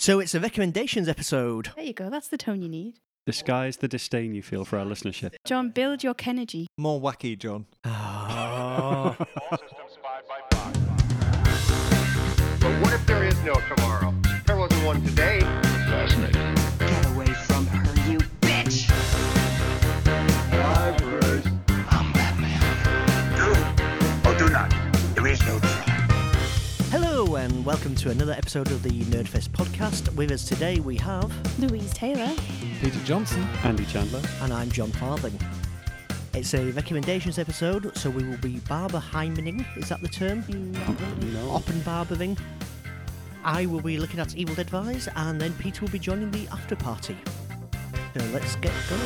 So it's a recommendations episode. There you go. That's the tone you need. Disguise the disdain you feel for our listenership. Jon, build your Kennedy. More wacky, Jon. Ah. But what if there is no tomorrow? There wasn't one today. And welcome to another episode of the Nerdfest podcast. With us today we have, Louise Taylor. Peter Johnson. Andy Chandler. and I'm Jon Farthing. It's a recommendations episode, so we will be barber hymening. Is that the term? Not really. No. Oppenbarbering. I will be looking at Evil Dead Rise, and then Peter will be joining the after party. So let's get going.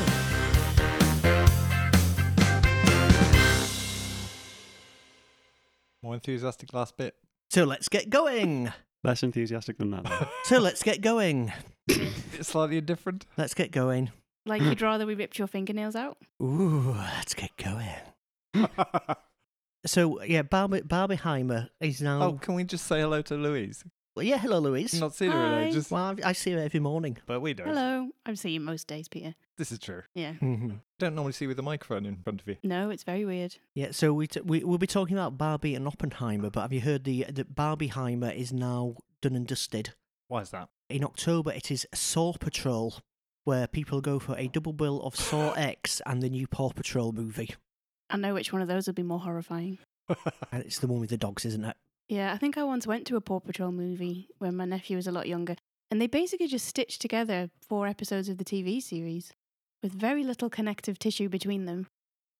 More enthusiastic last bit. So let's get going. Less enthusiastic than that. So let's get going. It's slightly different. Let's get going. Like you'd rather we ripped your fingernails out? Ooh, let's get going. So yeah, Barbie Barbieheimer is now. Oh, can we just say hello to Louise? Well, yeah, hello, Louise. Not seen her in Hi. ages, Well, I I see her every morning. but we don't. Hello. I see you most days, Peter. This is true. Yeah. Mhm. Don't normally see you with a microphone in front of you. No, it's very weird. Yeah, so we, t- we we'll be talking about Barbie and Oppenheimer, but have you heard the that Barbieheimer is now done and dusted? Why is that? In October, it is Saw Patrol, where people go for a double bill of Saw X and the new Paw Patrol movie, I know which one of those would be more horrifying. and it's the one with the dogs, isn't it? Yeah, I think I once went to a Paw Patrol movie when my nephew was a lot younger, and they basically just stitched together four episodes of the TV series with very little connective tissue between them.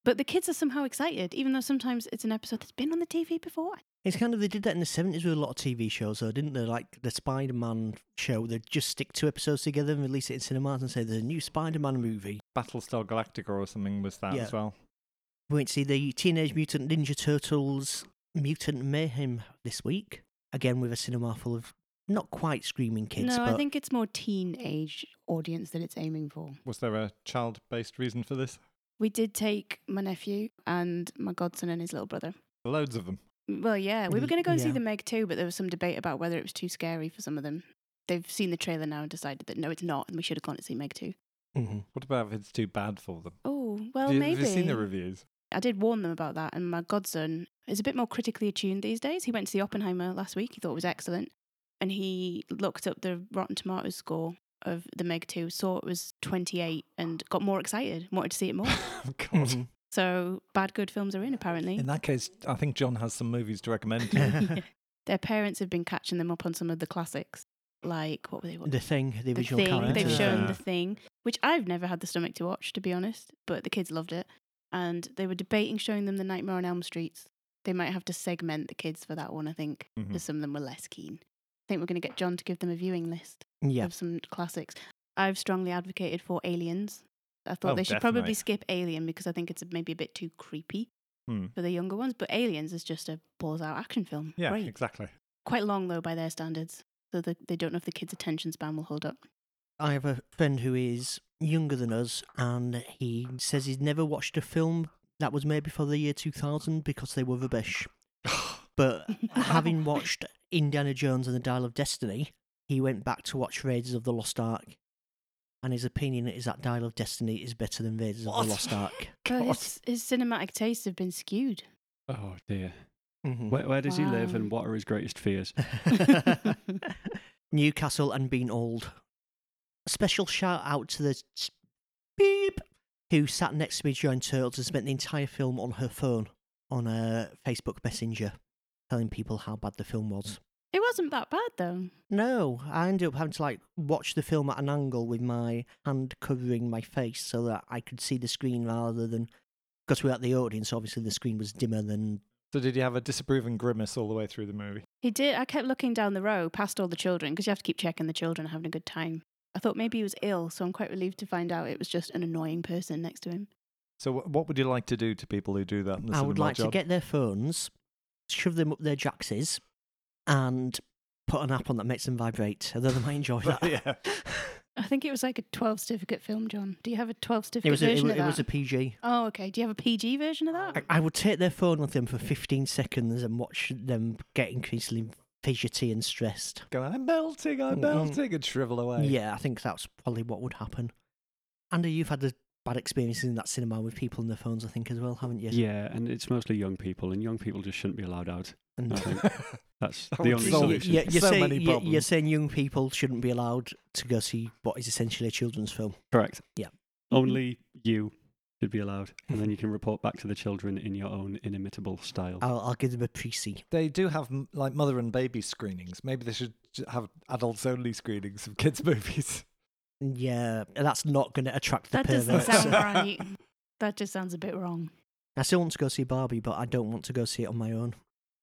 But the kids are somehow excited, even though sometimes it's an episode that's been on the TV before. It's kind of they did that in the seventies with a lot of TV shows, though, didn't they? Like the Spider-Man show, they'd just stick two episodes together and release it in cinemas and say there's a new Spider-Man movie. Battlestar Galactica or something was that Yeah. as well. We went to see the Teenage Mutant Ninja Turtles Mutant Mayhem this week, again with a cinema full of not quite screaming kids, no, but I think it's more teenage audience that it's aiming for. Was there a child-based reason for this? We did take my nephew and my godson and his little brother. Loads of them. Well, yeah, we were going to go and see yeah. the Meg too, but there was some debate about whether it was too scary for some of them. They've seen the trailer now and decided that no, it's not, and we should have gone to see Meg too. Mhm. What about if it's too bad for them? Oh, well, have, you, maybe. have you seen the reviews? I did warn them about that, and my godson is a bit more critically attuned these days. He went to the Oppenheimer last week. He thought it was excellent, and he looked up the Rotten Tomatoes score of the Meg Two, saw it was twenty eight, and got more excited, wanted to see it more. Oh, God. So bad, good films are in apparently. In that case, I think Jon has some movies to recommend to you. Yeah. Their parents have been catching them up on some of the classics, like what were they? What, the thing, the the original thing. character. They've shown Yeah. the thing, which I've never had the stomach to watch, to be honest. But the kids loved it, and they were debating showing them the Nightmare on Elm Street. They might have to segment the kids for that one, I think, because some of them were less keen. I think we're going to get Jon to give them a viewing list yeah, of some classics. I've strongly advocated for Aliens. I thought Oh, they should definitely. probably skip Alien because I think it's maybe a bit too creepy Hmm. for the younger ones. But Aliens is just a balls out action film. Yeah, Great. exactly. Quite long though by their standards, so that they don't know if the kids' attention span will hold up. I have a friend who is younger than us, and he says he's never watched a film that was made before the year 2000 because they were rubbish. But having watched Indiana Jones and the Dial of Destiny, he went back to watch Raiders of the Lost Ark. And his opinion is that Dial of Destiny is better than Raiders of the Lost Ark. Well, God. his, his cinematic tastes have been skewed. Oh dear. Mhm. Where, where does he live and what are his greatest fears? Newcastle and being old. A special shout out to the s- beep who sat next to me during Turtles and spent the entire film on her phone on a Facebook Messenger, telling people how bad the film was. It wasn't that bad though. No, I ended up having to like watch the film at an angle with my hand covering my face so that I could see the screen rather than because we were at the audience. Obviously, the screen was dimmer than So did you have a disapproving grimace all the way through the movie? He did. I kept looking down the row past all the children because you have to keep checking the children are having a good time. I thought maybe he was ill, so I'm quite relieved to find out it was just an annoying person next to him. So wh- what would you like to do to people who do that in the I would cinema, like to get their phones, shove them up their jackses, and put an app on that makes them vibrate. I think they might enjoy that. yeah. I think it was like a 12 certificate film, Jon. Do you have a 12 It certificate was a, it, version wa- of it was a PG. Oh, okay. Do you have a PG version of that? I, I would take their phone with them for 15 seconds and watch them get increasingly fidgety and stressed. Go, I'm melting, I'm Mm, mm. melting, and shrivel away. Yeah, I think that's probably what would happen. Andy, you've had the bad experiences in that cinema with people on their phones, I think, as well, haven't you? Yeah, and it's mostly young people, and young people just shouldn't be allowed out. And I think that's That the only solve you, solution. you- you're, So saying, many you- you're saying young people shouldn't be allowed to go see what is essentially a children's film. Correct. Yeah. Only you should be allowed, and then mm-hmm. you can report back to the children in your own inimitable style. I'll, I'll give them a pre-C. They do have like mother and baby screenings. Maybe they should have adults only screenings of kids' movies. Yeah, that's not going to attract the That doesn't sound right. That just sounds a bit wrong. I still want to go see Barbie, but I don't want to go see it on my own.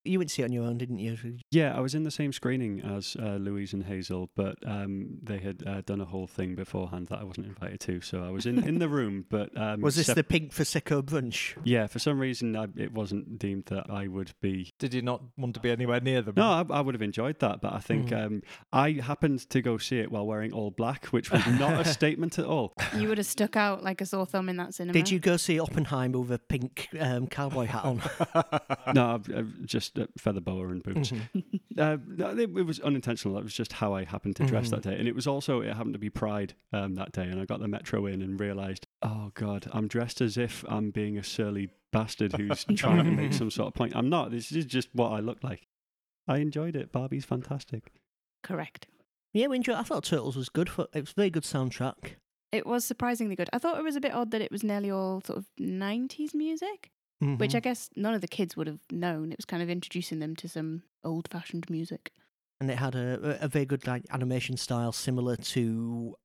You went to see it on your own, didn't you? Yeah, I was in the same screening as uh, Louise and Hazel, but um, they had uh, done a whole thing beforehand that I wasn't invited to. So I was in, in the room, but um, Was this sep- the Pink Prosecco brunch? Yeah, for some reason I, it wasn't deemed that I would be. Did you not want to be anywhere near them? No, I, I would have enjoyed that, but I think Mm. um, I happened to go see it while wearing all black, which was not a statement at all. You would have stuck out like a sore thumb in that cinema. Did you go see Oppenheimer with a pink um, cowboy hat on? no, I've, I've just uh, feather boa and boots. Mhm. Uh, it, it was unintentional. That was just how I happened to dress Mhm. that day, and it was also it happened to be Pride um, that day, and I got the metro in and realised, oh god, I'm dressed as if I'm being a surly bastard who's trying to make some sort of point. I'm not. This is just what I look like. I enjoyed it. Barbie's fantastic. Correct. Yeah, we enjoyed. I thought Turtles was good. For, it was a very good soundtrack. It was surprisingly good. I thought it was a bit odd that it was nearly all sort of 90s music, which I guess none of the kids would have known. It was kind of introducing them to some old fashioned music. and it had a, a a very good like animation style, similar to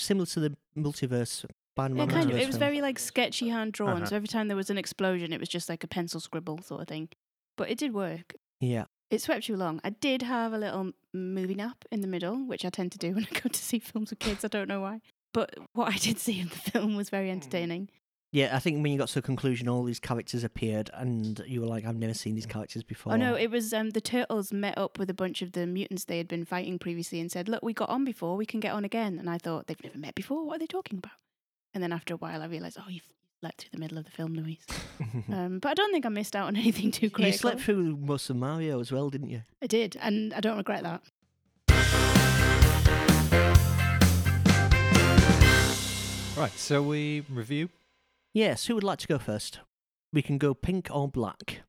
similar to the multiverse. Yeah, Spider-Man kind of. It was film. very like sketchy hand drawn. Uh-huh. So every time there was an explosion, it was just like a pencil scribble sort of thing. But it did work. yeah. It swept you along. I did have a little movie nap in the middle, which I tend to do when I go to see films with kids. I don't know why. But what I did see in the film was very entertaining. Yeah, I think when you got to the conclusion, all these characters appeared, and you were like, "I've never seen these characters before." Oh no, it was um, the turtles met up with a bunch of the mutants they had been fighting previously and said, "Look, we got on before. We can get on again." And I thought they've never met before. What are they talking about? And then after a while, I realised, oh, you've slept through the middle of the film, Louise. um, but I don't think I missed out on anything too you critical. slept through most of Mario as well, didn't you? I did, and I don't regret that. right, so we review. Yes. Who would like to go first? We can go pink or black.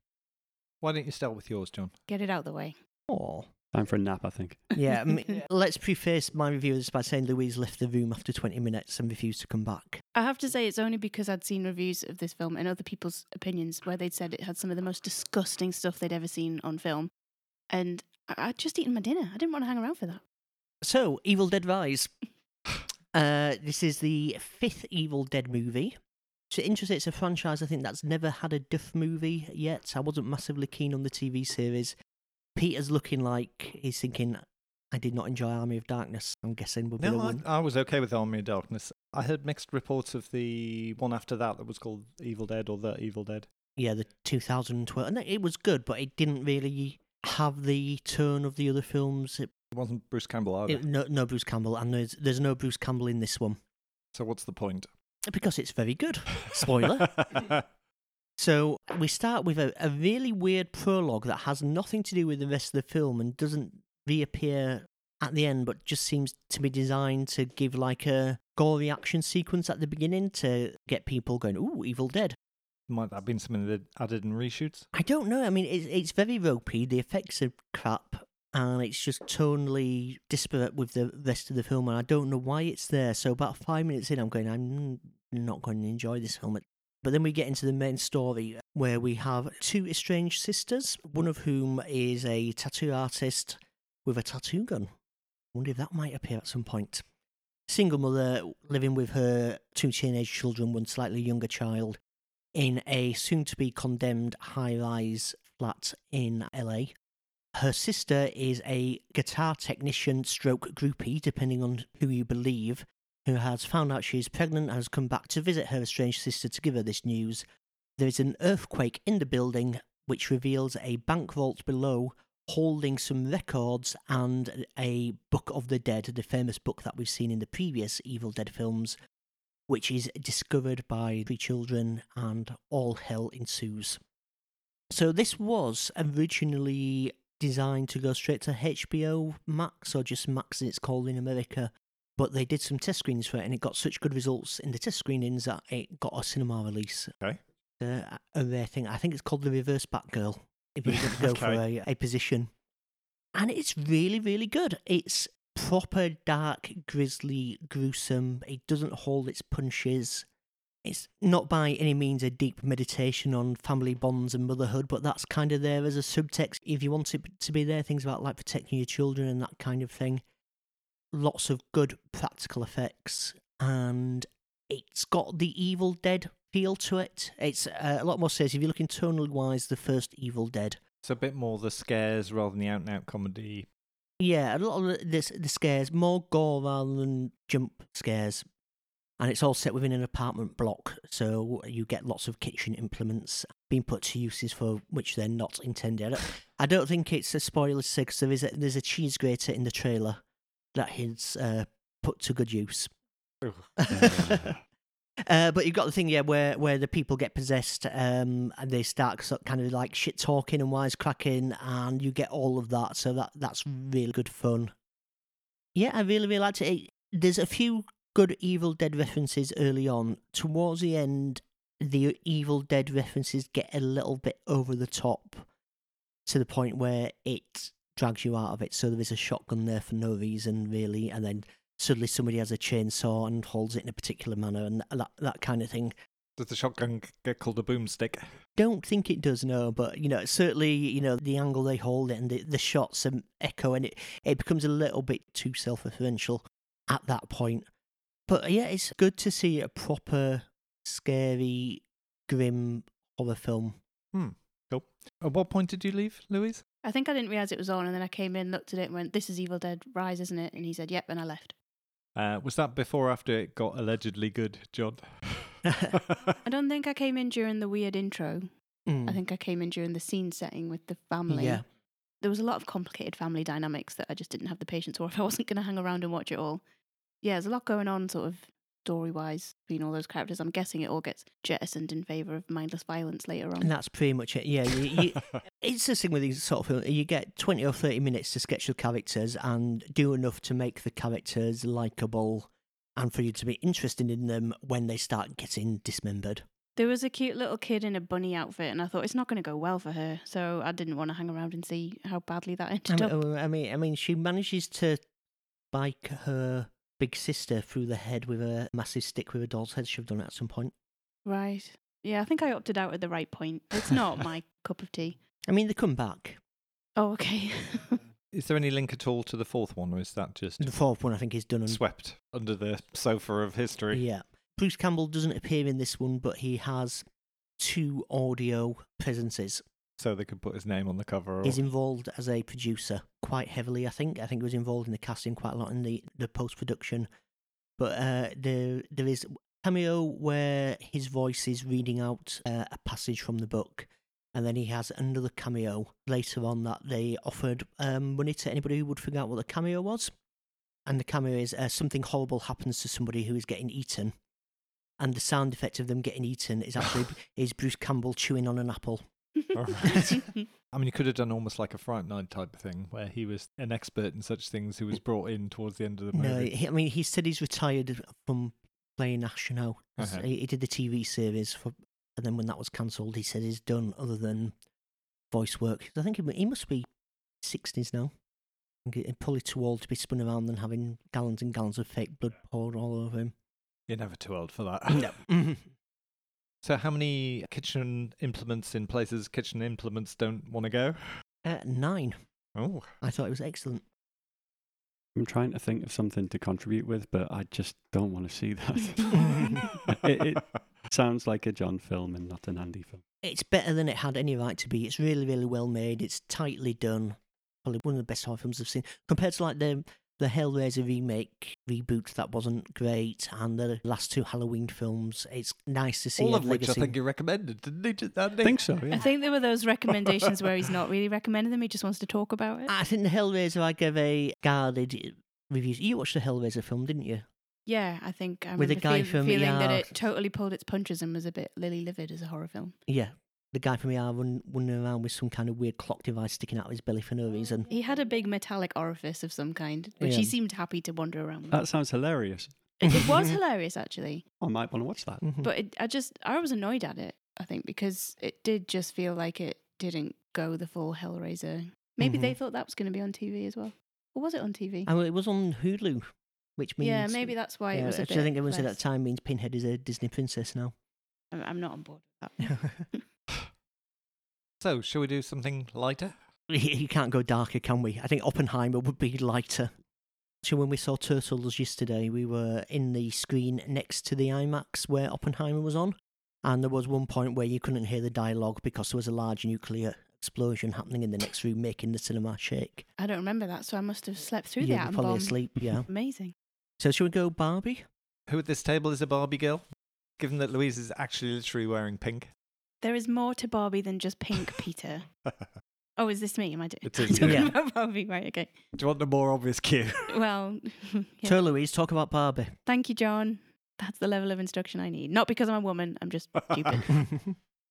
Why don't you start with yours, Jon? Get it out of the way. Oh. Time for a nap, I think. Yeah, I mean, let's preface my review of this by saying Louise left the room after 20 minutes and refused to come back. I have to say, it's only because I'd seen reviews of this film and other people's opinions where they'd said it had some of the most disgusting stuff they'd ever seen on film. And I- I'd just eaten my dinner. I didn't want to hang around for that. So, Evil Dead Rise. Uh, this is the fifth Evil Dead movie. So interesting, it's a franchise I think that's never had a Duff movie yet. I wasn't massively keen on the TV series. Peter's looking like he's thinking, I did not enjoy Army of Darkness. I'm guessing would be the No, one. I, I was okay with Army of Darkness. I heard mixed reports of the one after that that was called Evil Dead or The Evil Dead. Yeah, the 2012. And it was good, but it didn't really have the tone of the other films. It, It wasn't Bruce Campbell either. it- no, no Bruce Campbell, and there's, there's no Bruce Campbell in this one so what's the point? Because it's very good. Spoiler. So we start with a, a really weird prologue that has nothing to do with the rest of the film and doesn't reappear at the end, but just seems to be designed to give like a gory action sequence at the beginning to get people going, "Ooh, Evil Dead." Might that have been something they added in reshoots? I don't know. I mean, it's it's very ropey. The effects are crap, and it's just tonally disparate with the rest of the film. And I don't know why it's there. So about five minutes in, I'm going, I'm not going to enjoy this film. But then we get into the main story where we have two estranged sisters, one of whom is a tattoo artist with a tattoo gun. wonder if that might appear at some point. Single mother living with her two teenage children, one slightly younger child, in a soon to be condemned high rise flat in LA. Her sister is a guitar technician stroke groupie, depending on who you believe, who has found out she is pregnant and has come back to visit her estranged sister to give her this news. There is an earthquake in the building which reveals a bank vault below holding some records and a Book of the Dead, the famous book that we've seen in the previous Evil Dead films, which is discovered by three children and all hell ensues. So this was originally designed to go straight to HBO Max or just Max as it's called in America. But they did some test screenings for it and it got such good results in the test screenings that it got a cinema release. Okay. Uh, a rare thing. I think it's called the Reverse Batgirl if you go for a, a position. And it's really, really good. It's proper dark, grisly, gruesome. It doesn't hold its punches. It's not by any means a deep meditation on family bonds and motherhood, but that's kind of there as a subtext. If you want it to be there, things about like protecting your children and that kind of thing. Lots of good practical effects, and it's got the Evil Dead feel to it. It's uh, a lot more serious. If you look looking tonally wise, the first Evil Dead. It's a bit more the scares rather than the out and out comedy. Yeah, a lot of the scares, more gore rather than jump scares. And it's all set within an apartment block, so you get lots of kitchen implements being put to uses for which they're not intended. I don't think it's a spoiler to say 'cause there is a, there's a cheese grater in the trailer that is uh, put to good use. Uh, but you've got the thing, yeah, where, where the people get possessed um, and they start so- kind of like shit talking and wisecracking, and you get all of that. So that that's really good fun. Yeah, I really, really liked it. it. There's a few good Evil Dead references early on. Towards the end, the Evil Dead references get a little bit over the top to the point where it drags you out of it. So there is a shotgun there for no reason, really, and then suddenly somebody has a chainsaw and holds it in a particular manner and that, that kind of thing. Does the shotgun get called a boomstick? Don't think it does, no, but you know, certainly, you know, the angle they hold it and the, the shots and echo, and it, it becomes a little bit too self referential at that point. But yeah, it's good to see a proper, scary, grim horror film. Cool. At what point did you leave, Louise? I think I didn't realize it was on, and then I came in, looked at it, and went, "This is Evil Dead Rise, isn't it?" And he said, "Yep," and I left. Uh, was that before or after it got allegedly good, Jon? I don't think I came in during the weird intro. Mm. I think I came in during the scene setting with the family. Yeah. There was a lot of complicated family dynamics that I just didn't have the patience for if I wasn't going to hang around and watch it all. Yeah, there's a lot going on, sort of story wise, between all those characters. I'm guessing it all gets jettisoned in favour of mindless violence later on. And that's pretty much it. Yeah, you, you, it's the thing with these sort of films. You get 20 or 30 minutes to sketch the characters and do enough to make the characters likable and for you to be interested in them when they start getting dismembered. There was a cute little kid in a bunny outfit, and I thought it's not going to go well for her, so I didn't want to hang around and see how badly that I ended up. Oh, I mean, I mean, she manages to bike her big sister through the head with a massive stick with a doll's head shoved on it at some point. Right. Yeah, I think I opted out at the right point. It's not my cup of tea. I mean, they come back. Oh, okay. is there any link at all to the fourth one, or is that just The fourth one, I think, is done. And, swept under the sofa of history? yeah. Bruce Campbell doesn't appear in this one, but he has two audio presences. So they could put his name on the cover. Or... He's involved as a producer quite heavily, I think. I think he was involved in the casting quite a lot in the, the post production. But uh, there there is a cameo where his voice is reading out uh, a passage from the book, and then he has another cameo later on that they offered um, money to anybody who would figure out what the cameo was. And the cameo is uh, something horrible happens to somebody who is getting eaten, and the sound effect of them getting eaten is actually is Bruce Campbell chewing on an apple. All right. I mean, you could have done almost like a Fright Night type of thing, where he was an expert in such things who was brought in towards the end of the No, movie. he, I mean he said he's retired from playing Ash now. 'cause Okay. He, he did the TV series for, and then when that was cancelled, he said he's done other than voice work. I think he, he must be sixties now. And think he's probably too old to be spun around and having gallons and gallons of fake blood poured all over him. You're never too old for that. no. Mm-hmm. So, how many kitchen implements in places kitchen implements don't want to go? uh, nine. Oh, I thought it was excellent. I'm trying to think of something to contribute with, but I just don't want to see that. it, it sounds like a Jon film and not an Andy film. It's better than it had any right to be. It's really, really well made. It's tightly done. Probably one of the best horror films I've seen. Compared to like the the Hellraiser remake reboot that wasn't great, and the last two Halloween films. It's nice to see all a of which legacy. I think you recommended, didn't you. I think so, Yeah. I think there were those recommendations where he's not really recommending them, he just wants to talk about it. I think the Hellraiser I gave a guarded review. You watched the Hellraiser film, didn't you? Yeah, I think I With the remember guy feel- from feeling that ER. it totally pulled its punches and was a bit lily livid as a horror film. Yeah. The guy from ER run, running around with some kind of weird clock device sticking out of his belly for no reason. He had a big metallic orifice of some kind, which Yeah. he seemed happy to wander around with. That sounds hilarious. it, it was hilarious, actually. I might want to watch that. Mhm. But it, I just, I was annoyed at it, I think, because it did just feel like it didn't go the full Hellraiser. Maybe they Mhm. thought that was going to be on TV as well. Or was it on TV? And it was on Hulu, which means yeah, maybe that's why yeah, it was a which bit I think everyone said at less- the time means Pinhead is a Disney princess now. I'm- I'm not on board with that. So, shall we do something lighter? you can't go darker, can we? I think Oppenheimer would be lighter. So when we saw Turtles yesterday, we were in the screen next to the IMAX where Oppenheimer was on, and there was one point where you couldn't hear the dialogue because there was a large nuclear explosion happening in the next room, making the cinema shake. I don't remember that, so I must have slept through the You'd atom probably bomb. asleep, yeah. Amazing. So shall we go Barbie? Who at this table is a Barbie girl? Given that Louise is actually literally wearing pink. There is more to Barbie than just pink, Peter. Oh, is this me? Am I doing? It is, talking yeah. about Barbie? Right. Okay. Do you want the more obvious cue? Well, yeah. So Louise, talk about Barbie. thank you, Jon. That's the level of instruction I need. Not because I'm a woman. I'm just stupid.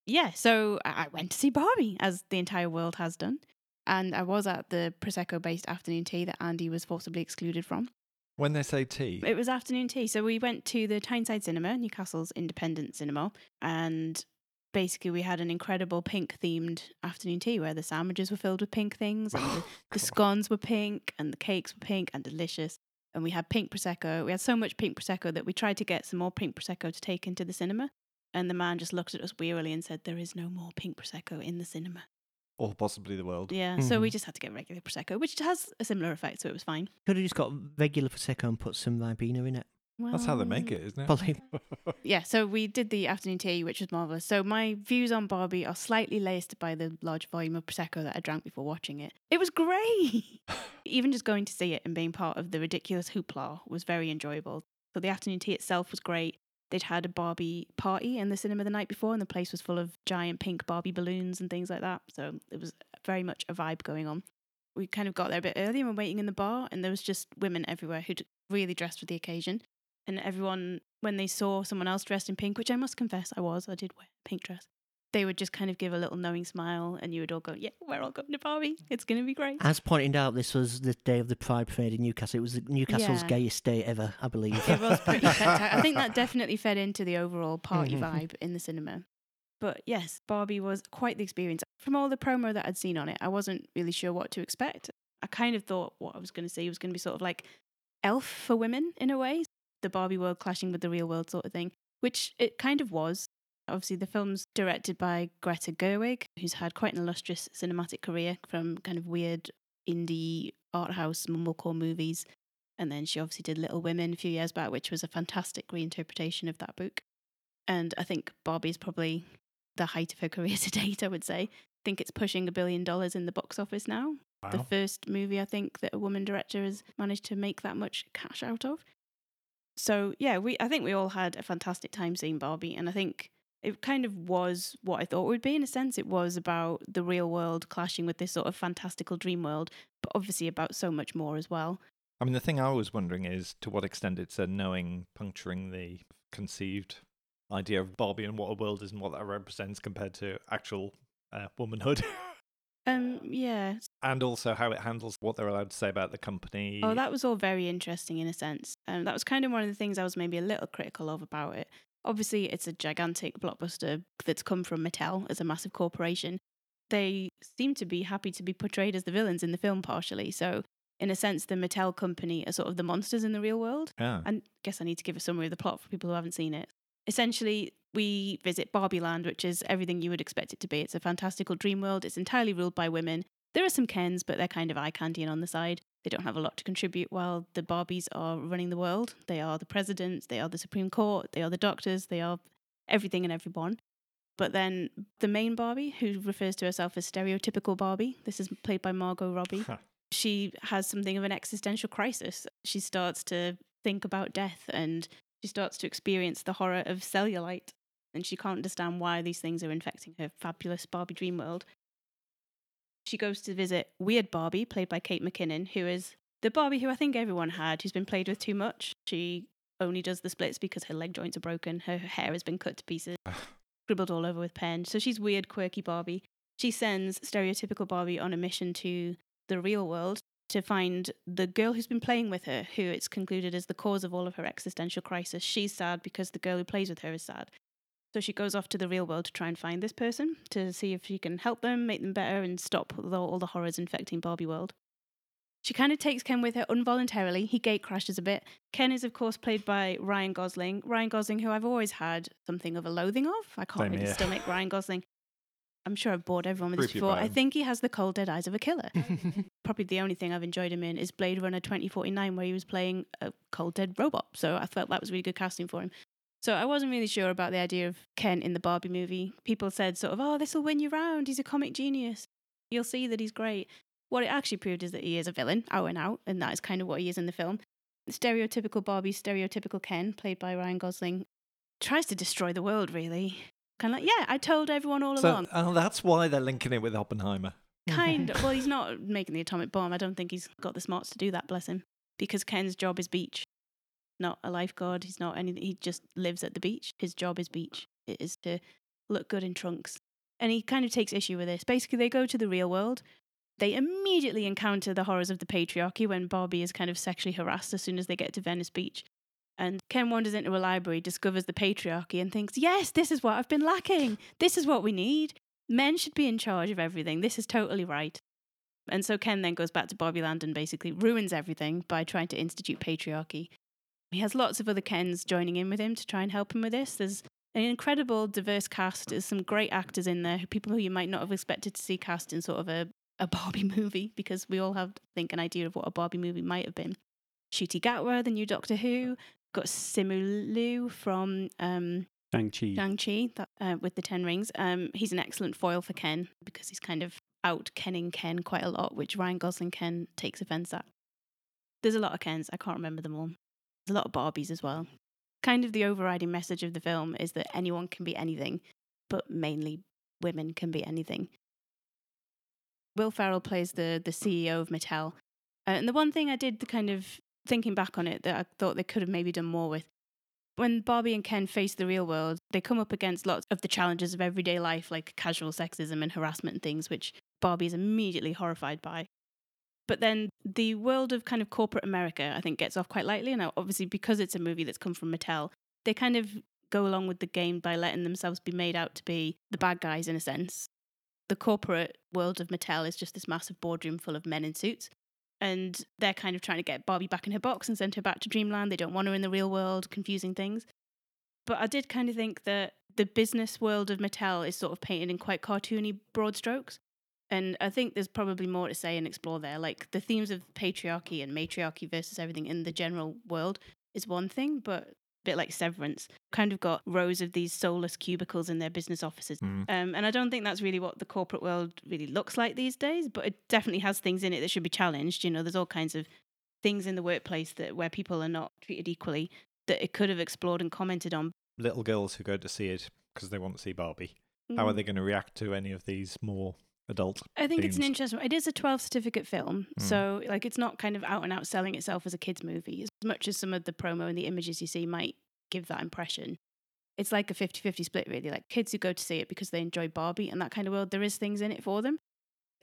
yeah. So I I went to see Barbie, as the entire world has done, and I was at the prosecco-based afternoon tea that Andy was forcibly excluded from. when they say tea, It was afternoon tea. So we went to the Tyneside Cinema, Newcastle's independent cinema, and basically we had an incredible pink themed afternoon tea where the sandwiches were filled with pink things and the, the scones were pink and the cakes were pink and delicious. And we had pink prosecco. We had so much pink prosecco that we tried to get some more pink prosecco to take into the cinema. And the man just looked at us wearily and said, "There is no more pink prosecco in the cinema." or possibly the world. Yeah, so we Mhm. just had to get regular prosecco, which has a similar effect, so it was fine. Could have just got regular prosecco and put some Ribena in it. That's how they make it, isn't it? Probably. yeah, so we did the afternoon tea, which was marvelous. So my views on Barbie are slightly laced by the large volume of prosecco that I drank before watching it. It was great. Even just going to see it and being part of the ridiculous hoopla was very enjoyable. So the afternoon tea itself was great. They'd had a Barbie party in the cinema the night before, and the place was full of giant pink Barbie balloons and things like that. So it was very much a vibe going on. We kind of got there a bit early and were waiting in the bar, and there was just women everywhere who'd really dressed for the occasion and everyone when they saw someone else dressed in pink which i must confess i was i did wear a pink dress they would just kind of give a little knowing smile and you would all go yeah we're all going to barbie it's going to be great As pointed out, this was the day of the Pride Parade in Newcastle. It was Newcastle's Yeah. gayest day ever, I believe. it was pretty spectacular i think that definitely fed into the overall party Mhm. vibe in the cinema but yes barbie was quite the experience from all the promo that i'd seen on it i wasn't really sure what to expect i kind of thought what i was going to see was going to be sort of like elf for women in a way the barbie world clashing with the real world sort of thing which it kind of was Obviously, the film's directed by Greta Gerwig, who's had quite an illustrious cinematic career from kind of weird indie art house mumblecore movies. And then she obviously did Little Women a few years back, which was a fantastic reinterpretation of that book. And I think Barbie's probably the height of her career to date, I would say. I think it's pushing a billion dollars in the box office now. The first movie I think that a woman director has managed to make that much cash out of. So yeah, we I think we all had a fantastic time seeing Barbie, and I think it kind of was what I thought it would be in a sense. It was about the real world clashing with this sort of fantastical dream world, but obviously about so much more as well. I mean, the thing I was wondering is to what extent it's a knowing puncturing the conceived idea of Barbie and what a world is and what that represents compared to actual uh, womanhood. Um, yeah. And also how it handles what they're allowed to say about the company. Oh, that was all very interesting in a sense. Um, that was kind of one of the things I was maybe a little critical of about it. Obviously, it's a gigantic blockbuster that's come from Mattel as a massive corporation. They seem to be happy to be portrayed as the villains in the film, partially. So, in a sense, the Mattel company are sort of the monsters in the real world. yeah. I guess I need to give a summary of the plot for people who haven't seen it. Essentially, we visit Barbie Land, which is everything you would expect it to be. It's a fantastical dream world. It's entirely ruled by women. There are some Kens, but they're kind of eye candy and on the side. They don't have a lot to contribute while the Barbies are running the world. They are the presidents, they are the Supreme Court, they are the doctors, they are everything and everyone. But then the main Barbie, who refers to herself as stereotypical Barbie, this is played by Margot Robbie she has something of an existential crisis. She starts to think about death and she starts to experience the horror of cellulite. And she can't understand why these things are infecting her fabulous Barbie dream world. She goes to visit Weird Barbie, played by Kate McKinnon, who is the Barbie who I think everyone had, who's been played with too much. She only does the splits because her leg joints are broken, her hair has been cut to pieces. scribbled all over with pen. So she's weird, quirky Barbie. She sends stereotypical Barbie on a mission to the real world to find the girl who's been playing with her, who it's concluded is the cause of all of her existential crisis. She's sad because the girl who plays with her is sad. So she goes off to the real world to try and find this person to see if she can help them, make them better, and stop the- all the horrors infecting Barbie world. She kind of takes Ken with her involuntarily. He gate crashes a bit. Ken is, of course, played by Ryan Gosling. Ryan Gosling, who I've always had something of a loathing of. I can't Same really here. stomach Ryan Gosling. I'm sure I've bored everyone with this Creepy before. I think he has the cold dead eyes of a killer. Probably the only thing I've enjoyed him in is Blade Runner 2049, where he was playing a cold dead robot. So I felt that was really good casting for him. So I wasn't really sure about the idea of Ken in the Barbie movie. People said sort of, oh, this will win you round. He's a comic genius. You'll see that he's great. What it actually proved is that he is a villain, out and out, and that is kind of what he is in the film. Stereotypical Barbie, stereotypical Ken, played by Ryan Gosling, tries to destroy the world, really. Kind of like, yeah, I told everyone all So along. oh, that's why they're linking it with Oppenheimer. Kind of. Well, he's not making the atomic bomb. I don't think he's got the smarts to do that, bless him. Because Ken's job is beach, not a lifeguard. He's not anything. He just lives at the beach. His job is beach. It is to look good in trunks. And he kind of takes issue with this. Basically, they go to the real world. They immediately encounter the horrors of the patriarchy when Barbie is kind of sexually harassed as soon as they get to Venice Beach. And Ken wanders into a library, discovers the patriarchy, and thinks, yes, this is what I've been lacking. This is what we need. Men should be in charge of everything. This is totally right. And so Ken then goes back to Barbie Land and basically ruins everything by trying to institute patriarchy. He has lots of other Kens joining in with him to try and help him with this. There's an incredible diverse cast. There's some great actors in there, people who you might not have expected to see cast in sort of a, a Barbie movie, because we all have, I think, an idea of what a Barbie movie might have been. Ncuti Gatwa, the new Doctor Who, got Simu Liu from um, Shang-Chi. Shang-Chi that, uh, with the Ten Rings. Um, he's an excellent foil for Ken because he's kind of out Kenning Ken quite a lot, which Ryan Gosling Ken takes offense at. There's a lot of Kens. I can't remember them all. A lot of Barbies as well. Kind of the overriding message of the film is that anyone can be anything, but mainly women can be anything. Will Ferrell plays the the CEO of Mattel, uh, and the one thing I did the kind of thinking back on it that I thought they could have maybe done more with when Barbie and Ken face the real world, they come up against lots of the challenges of everyday life, like casual sexism and harassment and things, which Barbie is immediately horrified by. But then the world of kind of corporate America, I think, gets off quite lightly. And obviously, because it's a movie that's come from Mattel, they kind of go along with the game by letting themselves be made out to be the bad guys in a sense. The corporate world of Mattel is just this massive boardroom full of men in suits and they're kind of trying to get Barbie back in her box and send her back to Dreamland. They don't want her in the real world, confusing things. But I did kind of think that the business world of Mattel is sort of painted in quite cartoony broad strokes. And I think there's probably more to say and explore there. Like the themes of patriarchy and matriarchy versus everything in the general world is one thing, but a bit like Severance, kind of got rows of these soulless cubicles in their business offices. Mm. Um, and I don't think that's really what the corporate world really looks like these days, but it definitely has things in it that should be challenged. You know, there's all kinds of things in the workplace that where people are not treated equally that it could have explored and commented on. Little girls who go to see it because they want to see Barbie. How are Mm. they going to react to any of these more adult? I think it's an interesting. It is a 12 certificate film, Mm. so like it's not kind of out and out selling itself as a kids movie as much as some of the promo and the images you see might give that impression. It's like a 50-50 split really. Like kids who go to see it because they enjoy Barbie and that kind of world, there is things in it for them.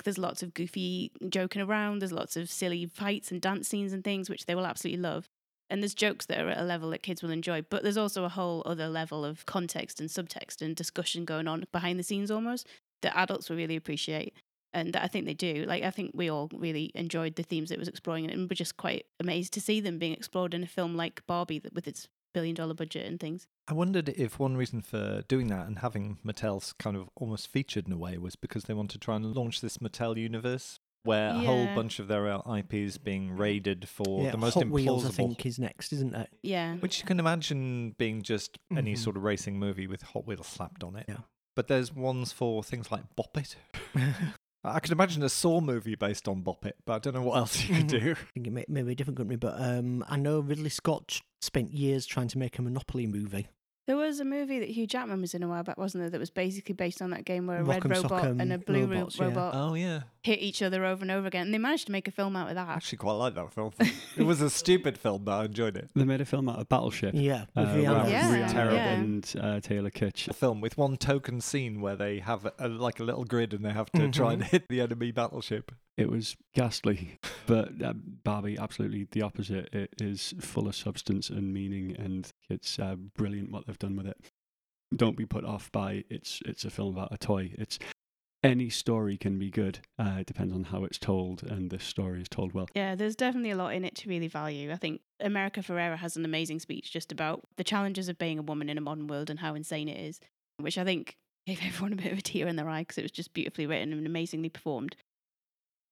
There's lots of goofy joking around, there's lots of silly fights and dance scenes and things which they will absolutely love. And there's jokes that are at a level that kids will enjoy, but there's also a whole other level of context and subtext and discussion going on behind the scenes almost that adults will really appreciate and that I think they do. Like I think we all really enjoyed the themes it was exploring, and we're just quite amazed to see them being explored in a film like Barbie, that with its billion dollar budget and things. I wondered if one reason for doing that and having Mattel's kind of almost featured in a way was because they want to try and launch this Mattel universe where a whole bunch of their uh, IPs being raided for yeah, the most Hot implausible. Wheels, I think, is next, isn't it? Yeah, Which you can imagine being just any Mhm. sort of racing movie with Hot Wheels slapped on it. Yeah. But there's ones for things like Bop It. I could imagine a Saw movie based on Bop It, but I don't know what else you could do. I think it may, maybe a different country, but um, I know Ridley Scott spent years trying to make a Monopoly movie. There was a movie that Hugh Jackman was in a while back, wasn't there? That was basically based on that game where a red Rock'em robot Sock'em and a blue ro- robots, yeah. robot Oh yeah, hit each other over and over again, and they managed to make a film out of that. I actually quite like that film. it was a stupid film, but I enjoyed it. They made a film out of Battleship. Yeah, with Uh, Rihanna. with Yeah, Rihanna yeah. and uh, Taylor Kitsch. A film with one token scene where they have a, a- like a little grid and they have to try and hit the enemy battleship. It was ghastly, but uh, Barbie absolutely the opposite. It is full of substance and meaning, and it's uh, brilliant what they've done with it. Don't be put off by it's it's a film about a toy. It's any story can be good. Uh, it depends on how it's told, and this story is told well. Yeah, there's definitely a lot in it to really value. I think America Ferrera has an amazing speech just about the challenges of being a woman in a modern world and how insane it is, which I think gave everyone a bit of a tear in their eye because it was just beautifully written and amazingly performed.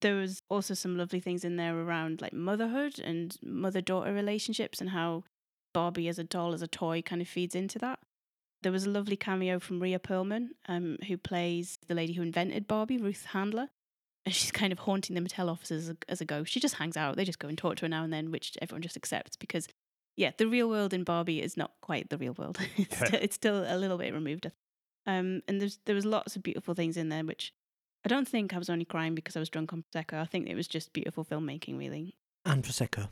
There was also some lovely things in there around like motherhood and mother daughter relationships and how Barbie as a doll, as a toy, kind of feeds into that. There was a lovely cameo from Rhea Perlman, um, who plays the lady who invented Barbie, Ruth Handler and she's kind of haunting the Mattel offices as a, as a ghost. She just hangs out. They just go and talk to her now and then, which everyone just accepts because, yeah, the real world in Barbie is not quite the real world. it's, Yeah. still, it's still a little bit removed. Um, and there's there was lots of beautiful things in there, which I don't think I was only crying because I was drunk on prosecco. I think it was just beautiful filmmaking, really. And Prosecco.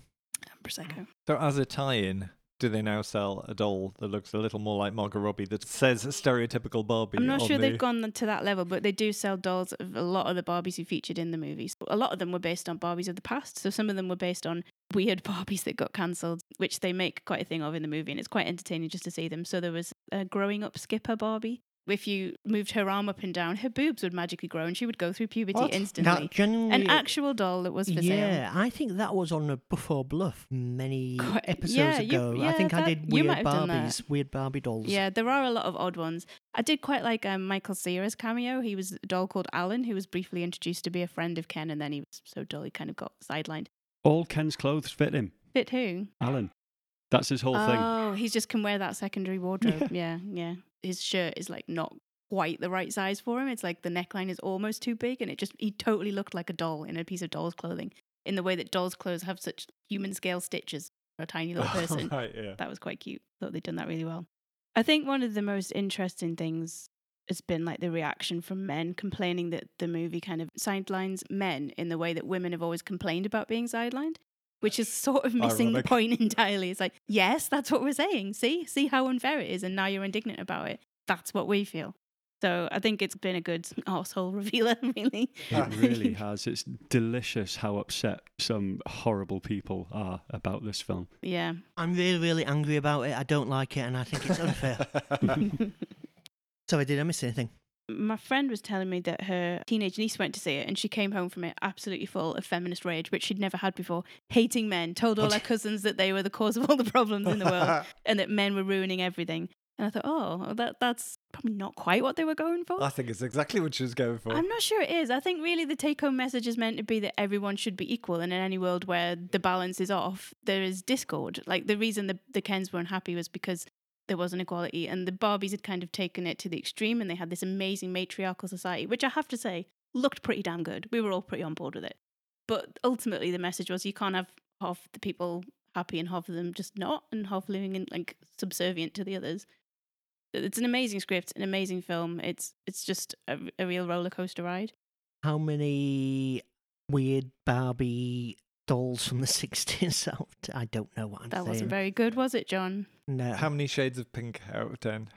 And prosecco. Mm. So as a tie-in, do they now sell a doll that looks a little more like Margot Robbie that says stereotypical Barbie? I'm not sure the... they've gone to that level, but they do sell dolls of a lot of the Barbies who featured in the movies. A lot of them were based on Barbies of the past, so some of them were based on weird Barbies that got cancelled, which they make quite a thing of in the movie, and it's quite entertaining just to see them. So there was a growing up Skipper Barbie. If you moved her arm up and down, her boobs would magically grow, and she would go through puberty What? instantly. That An actual doll that was for sale. yeah, I think that was on a Buffalo Bluff many Quite- episodes yeah, you- ago. I yeah, think I did weird might have done that. Barbies, weird Barbie dolls. Yeah, there are a lot of odd ones. I did quite like um, Michael Cera's cameo. He was a doll called Alan, who was briefly introduced to be a friend of Ken, and then he was so dull he kind of got sidelined. All Ken's clothes fit him. Fit who? Alan. That's his whole thing. Oh, he just can wear that secondary wardrobe. yeah, yeah. His shirt is like not quite the right size for him. It's like the neckline is almost too big, and it just he totally looked like a doll in a piece of doll's clothing. In the way that dolls' clothes have such human scale stitches for a tiny little person. right, yeah. that was quite cute. Thought they'd done that really well. I think one of the most interesting things has been like the reaction from men complaining that the movie kind of sidelines men in the way that women have always complained about being sidelined, which is sort of missing Ironic. the point entirely. It's like, yes, that's what we're saying. See, see how unfair it is, and now you're indignant about it. That's what we feel. So I think it's been a good asshole revealer, really. It really has. It's delicious how upset some horrible people are about this film. yeah. I'm really, really angry about it. I don't like it, and I think it's unfair. Sorry, did I miss anything? My friend was telling me that her teenage niece went to see it and she came home from it absolutely full of feminist rage, which she'd never had before, hating men, told all her cousins that they were the cause of all the problems in the world and that men were ruining everything. And I thought, oh, that that's probably not quite what they were going for. I think it's exactly what she was going for. I'm not sure it is. I think really the take home message is meant to be that everyone should be equal, and in any world where the balance is off, there is discord. Like the reason the, the Kens were unhappy was because there wasn't equality, and the Barbies had kind of taken it to the extreme, and they had this amazing matriarchal society, which I have to say looked pretty damn good. We were all pretty on board with it. But ultimately, the message was you can't have half the people happy and half of them just not, and half living in like subservient to the others it's an amazing script, an amazing film. It's it's just a, a real roller coaster ride. How many weird Barbie dolls from the 60s out? I don't know what I'm saying. That saying. wasn't very good, was it, Jon? no. How many shades of pink out of 10?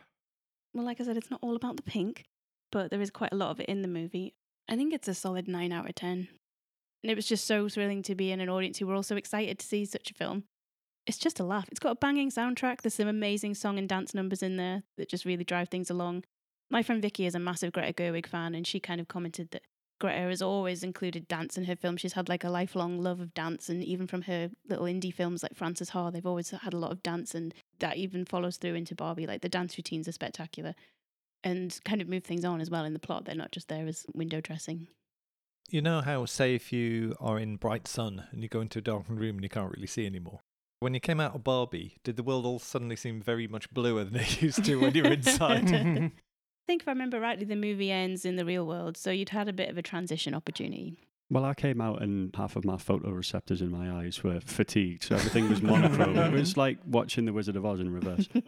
Well, like I said, it's not all about the pink, but there is quite a lot of it in the movie. I think it's a solid nine out of ten. And it was just so thrilling to be in an audience who were also excited to see such a film. It's just a laugh. It's got a banging soundtrack. There's some amazing song and dance numbers in there that just really drive things along. My friend Vicky is a massive Greta Gerwig fan, and she kind of commented that Greta has always included dance in her film. She's had like a lifelong love of dance, and even from her little indie films like Frances Ha, they've always had a lot of dance, and that even follows through into Barbie. Like the dance routines are spectacular, and kind of move things on as well in the plot. They're not just there as window dressing. You know how, say, if you are in bright sun and you go into a darkened room and you can't really see anymore? When you came out of Barbie, did the world all suddenly seem very much bluer than it used to when you were inside? I think if I remember rightly, the movie ends in the real world, so you'd had a bit of a transition opportunity. Well, I came out and half of my photoreceptors in my eyes were fatigued, so everything was monochrome. it was like watching The Wizard of Oz in reverse.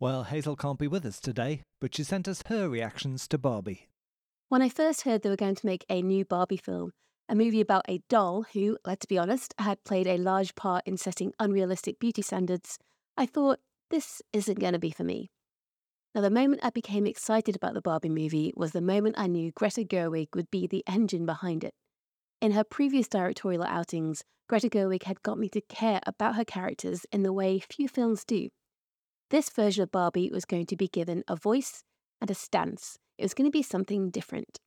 Well, Hazel can't be with us today, but she sent us her reactions to Barbie. When I first heard they were going to make a new Barbie film, a movie about a doll who, let's be honest, had played a large part in setting unrealistic beauty standards, I thought, this isn't going to be for me. Now, the moment I became excited about the Barbie movie was the moment I knew Greta Gerwig would be the engine behind it. In her previous directorial outings, Greta Gerwig had got me to care about her characters in the way few films do. This version of Barbie was going to be given a voice and a stance. It was going to be something different.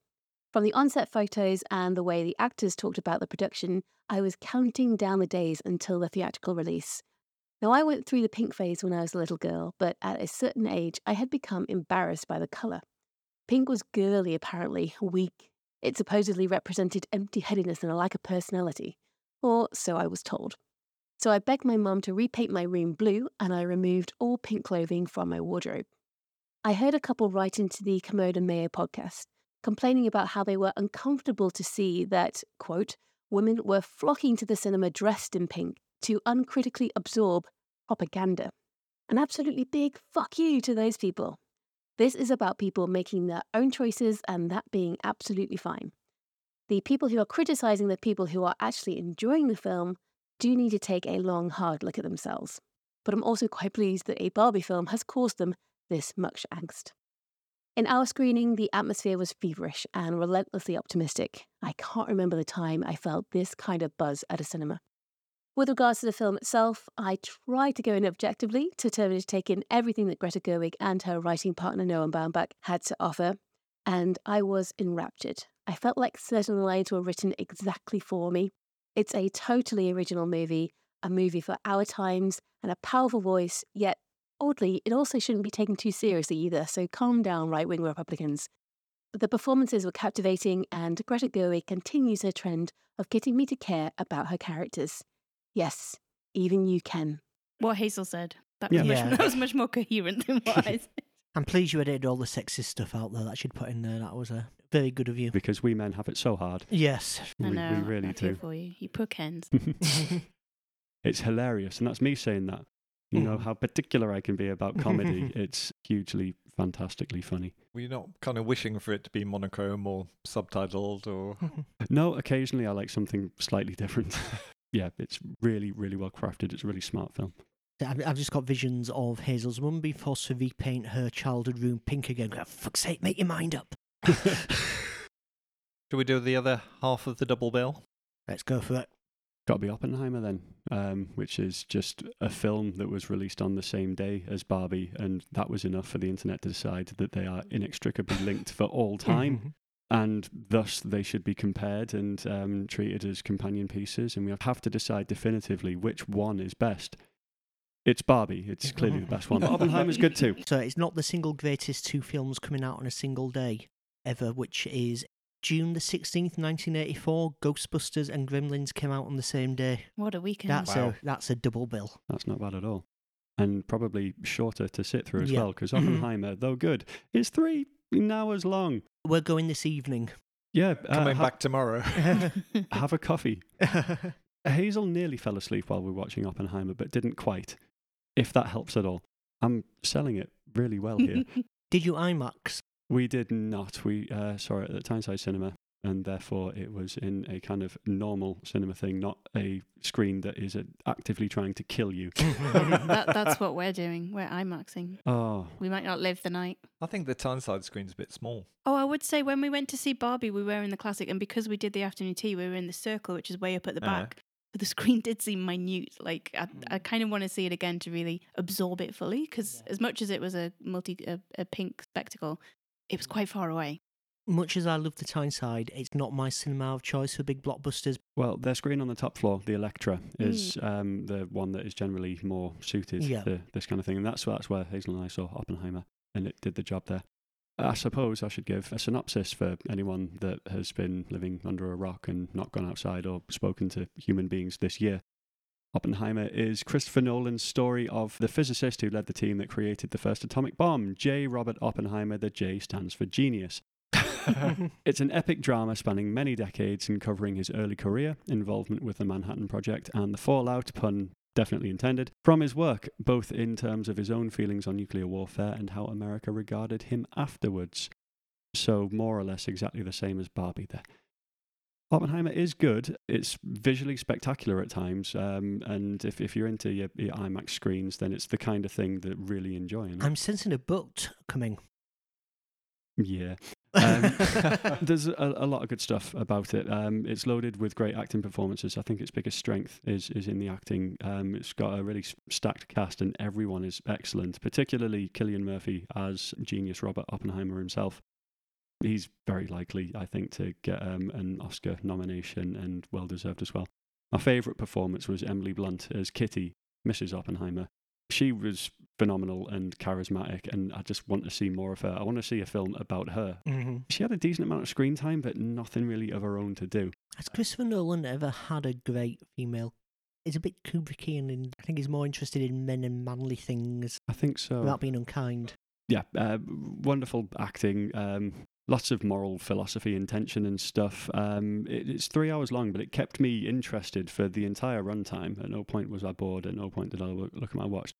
From the onset photos and the way the actors talked about the production, I was counting down the days until the theatrical release. Now, I went through the pink phase when I was a little girl, but at a certain age, I had become embarrassed by the colour. Pink was girly, apparently, weak. It supposedly represented empty headedness and a lack of personality. Or so I was told. So I begged my mum to repaint my room blue, and I removed all pink clothing from my wardrobe. I heard a couple write into the Kermode and Mayo podcast, complaining about how they were uncomfortable to see that, quote, women were flocking to the cinema dressed in pink to uncritically absorb propaganda. An absolutely big fuck you to those people. This is about people making their own choices and that being absolutely fine. The people who are criticizing the people who are actually enjoying the film do need to take a long, hard look at themselves. But I'm also quite pleased that a Barbie film has caused them this much angst. In our screening, the atmosphere was feverish and relentlessly optimistic. I can't remember the time I felt this kind of buzz at a cinema. With regards to the film itself, I tried to go in objectively, to determined to take in everything that Greta Gerwig and her writing partner Noah Baumbach had to offer, and I was enraptured. I felt like certain lines were written exactly for me. It's a totally original movie, a movie for our times, and a powerful voice, yet oddly, it also shouldn't be taken too seriously either, so calm down, right wing Republicans. The performances were captivating, and Greta Gerwig continues her trend of getting me to care about her characters. Yes, even you can. What Hazel said. That was, Yeah. much, that was much more coherent than what I said. I'm pleased you edited all the sexist stuff out there that you'd put in there. That was a very good of you. Because we men have it so hard. Yes. I we, know. we really I feel do. for you. You poor Kens. it's hilarious, and that's me saying that. You know Mm. how particular I can be about comedy. it's hugely, fantastically funny. Were you not kind of wishing for it to be monochrome or subtitled or? No, occasionally I like something slightly different. Yeah, it's really, really well crafted. It's a really smart film. I've, I've just got visions of Hazel's mum being forced to repaint her childhood room pink again. For fuck's sake, make your mind up. Should we do the other half of the double bill? Let's go for it. Got to be Oppenheimer then, um, which is just a film that was released on the same day as Barbie, and that was enough for the internet to decide that they are inextricably linked for all time, and thus they should be compared and um, treated as companion pieces. And we have to decide definitively which one is best. It's Barbie. It's clearly the best one. But Oppenheimer's good too. So it's not the single greatest two films coming out on a single day ever, which is June the 16th, 1984. Ghostbusters and Gremlins came out on the same day. What a weekend. That's Wow. a that's a double bill. That's not bad at all. And probably shorter to sit through as Yeah. well, because Oppenheimer, though good, is three hours long. We're going this evening. Yeah, uh, Coming ha- back tomorrow. have a coffee. Hazel nearly fell asleep while we were watching Oppenheimer, but didn't quite. If that helps at all, I'm selling it really well here. Did you IMAX? we did not. We uh, saw it at the Tyneside Cinema, and therefore it was in a kind of normal cinema thing, not a screen that is uh, actively trying to kill you. that, that's what we're doing. We're IMAXing. oh, We might not live the night. I think the Tyneside screen's a bit small. Oh, I would say when we went to see Barbie, we were in the classic, and because we did the afternoon tea, we were in the circle, which is way up at the Uh-huh. back. But the screen did seem minute. Like I, I kind of want to see it again to really absorb it fully, because as much as it was a multi a, a pink spectacle, it was quite far away. Much as I love the Tyneside, it's not my cinema of choice for big blockbusters. well, their screen on the top floor, the Electra, is um, the one that is generally more suited Yeah. to this kind of thing, and that's that's where Hazel and I saw Oppenheimer, and it did the job there. I suppose I should give a synopsis for anyone that has been living under a rock and not gone outside or spoken to human beings this year. Oppenheimer is Christopher Nolan's story of the physicist who led the team that created the first atomic bomb, J. Robert Oppenheimer. The J stands for genius. It's an epic drama spanning many decades and covering his early career, involvement with the Manhattan Project, and the fallout, pun definitely intended, from his work, both in terms of his own feelings on nuclear warfare and how America regarded him afterwards. So, more or less exactly the same as Barbie there. Oppenheimer is good. It's visually spectacular at times, um, and if, if you're into your, your IMAX screens, then it's the kind of thing that really enjoy. you know? I'm sensing a boat coming. Yeah. Um, there's a, a lot of good stuff about it. Um, it's loaded with great acting performances. I think its biggest strength is is in the acting. Um, it's got a really stacked cast, and everyone is excellent. Particularly Cillian Murphy as genius Robert Oppenheimer himself. He's very likely, I think, to get um, an Oscar nomination and well deserved as well. My favourite performance was Emily Blunt as Kitty, Mrs. Oppenheimer. She was phenomenal and charismatic, and I just want to see more of her. I want to see a film about her. Mm-hmm. She had a decent amount of screen time, but nothing really of her own to do. Has Christopher Nolan ever had a great female? He's a bit Kubrickian, and I think he's more interested in men and manly things I think so. without being unkind. yeah, uh, wonderful acting. Um, lots of moral philosophy and tension and stuff. Um, it, it's three hours long, but it kept me interested for the entire runtime. At no point was I bored. At no point did I look, look at my watch.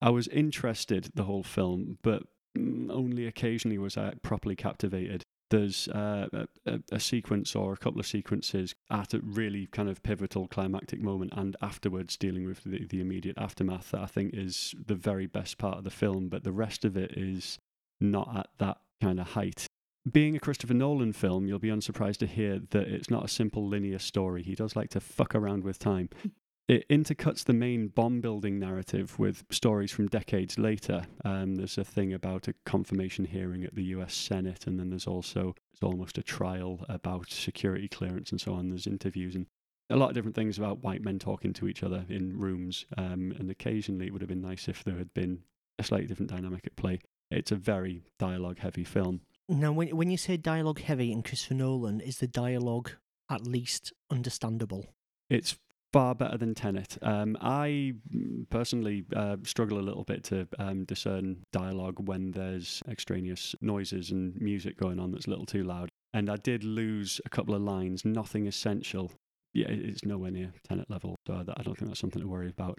I was interested the whole film, but mm, only occasionally was I properly captivated. There's uh, a, a, a sequence or a couple of sequences at a really kind of pivotal climactic moment and afterwards dealing with the, the immediate aftermath that I think is the very best part of the film, but the rest of it is not at that kind of height. Being a Christopher Nolan film, you'll be unsurprised to hear that it's not a simple linear story. He does like to fuck around with time. It intercuts the main bomb building narrative with stories from decades later. Um, there's a thing about a confirmation hearing at the US Senate, and then there's also it's almost a trial about security clearance and so on. There's interviews and a lot of different things about white men talking to each other in rooms. Um, and occasionally it would have been nice if there had been a slightly different dynamic at play. It's a very dialogue heavy film. Now, when when you say dialogue heavy in Christopher Nolan, is the dialogue at least understandable? It's far better than Tenet. Um, I mm, personally uh, struggle a little bit to um, discern dialogue when there's extraneous noises and music going on that's a little too loud. And I did lose a couple of lines, nothing essential. Yeah, it's nowhere near Tenet level, so I don't think that's something to worry about.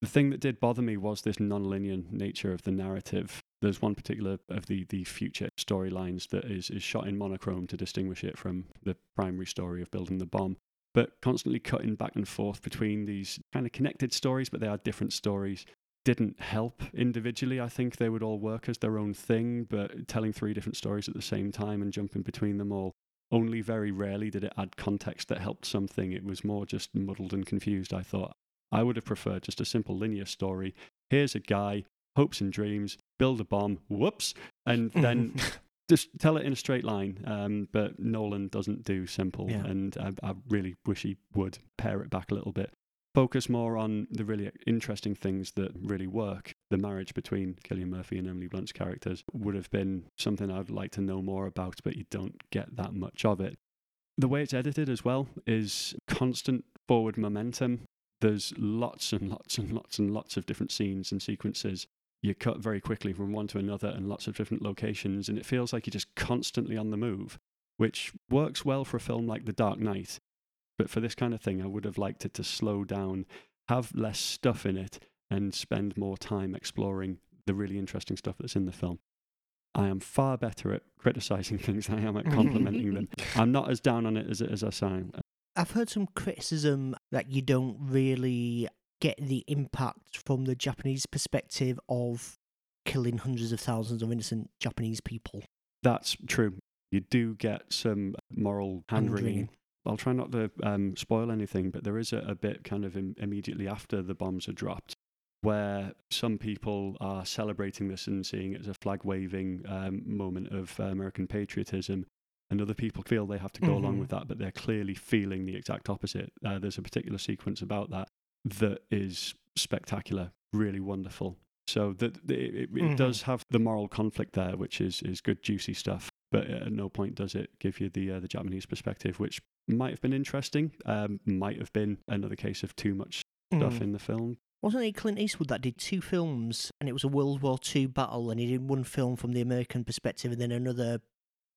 The thing that did bother me was this non-linear nature of the narrative. There's one particular of the, the future storylines that is, is shot in monochrome to distinguish it from the primary story of building the bomb but constantly cutting back and forth between these kind of connected stories, but they are different stories. Didn't help individually. I think they would all work as their own thing, but telling three different stories at the same time and jumping between them all. Only very rarely did it add context that helped something. It was more just muddled and confused, I thought. I would have preferred just a simple linear story. Here's a guy, hopes and dreams, build a bomb, whoops, and then just tell it in a straight line. Um, but Nolan doesn't do simple, Yeah. and I, I really wish he would pare it back a little bit. Focus more on the really interesting things that really work. The marriage between Cillian Murphy and Emily Blunt's characters would have been something I'd like to know more about, but you don't get that much of it. The way it's edited as well is constant forward momentum. There's lots and lots and lots and lots of different scenes and sequences you cut very quickly from one to another and lots of different locations, and it feels like you're just constantly on the move, which works well for a film like The Dark Knight. But for this kind of thing, I would have liked it to slow down, have less stuff in it, and spend more time exploring the really interesting stuff that's in the film. I am far better at criticizing things than I am at complimenting them. I'm not as down on it as, as I sound. I've heard some criticism that you don't really get the impact from the Japanese perspective of killing hundreds of thousands of innocent Japanese people. That's true. You do get some moral hand wringing. I'll try not to um, spoil anything, but there is a, a bit kind of Im- immediately after the bombs are dropped where some people are celebrating this and seeing it as a flag waving um, moment of uh, American patriotism. And other people feel they have to go along Mhm. with that, but they're clearly feeling the exact opposite. Uh, there's a particular sequence about that that is spectacular, really wonderful. So that it, it, it does have the moral conflict there, which is is good, juicy stuff. But at no point does it give you the uh, the Japanese perspective, which might have been interesting. Um, might have been another case of too much stuff Mm. in the film. Wasn't it Clint Eastwood that did two films and it was a World War II battle and he did one film from the American perspective and then another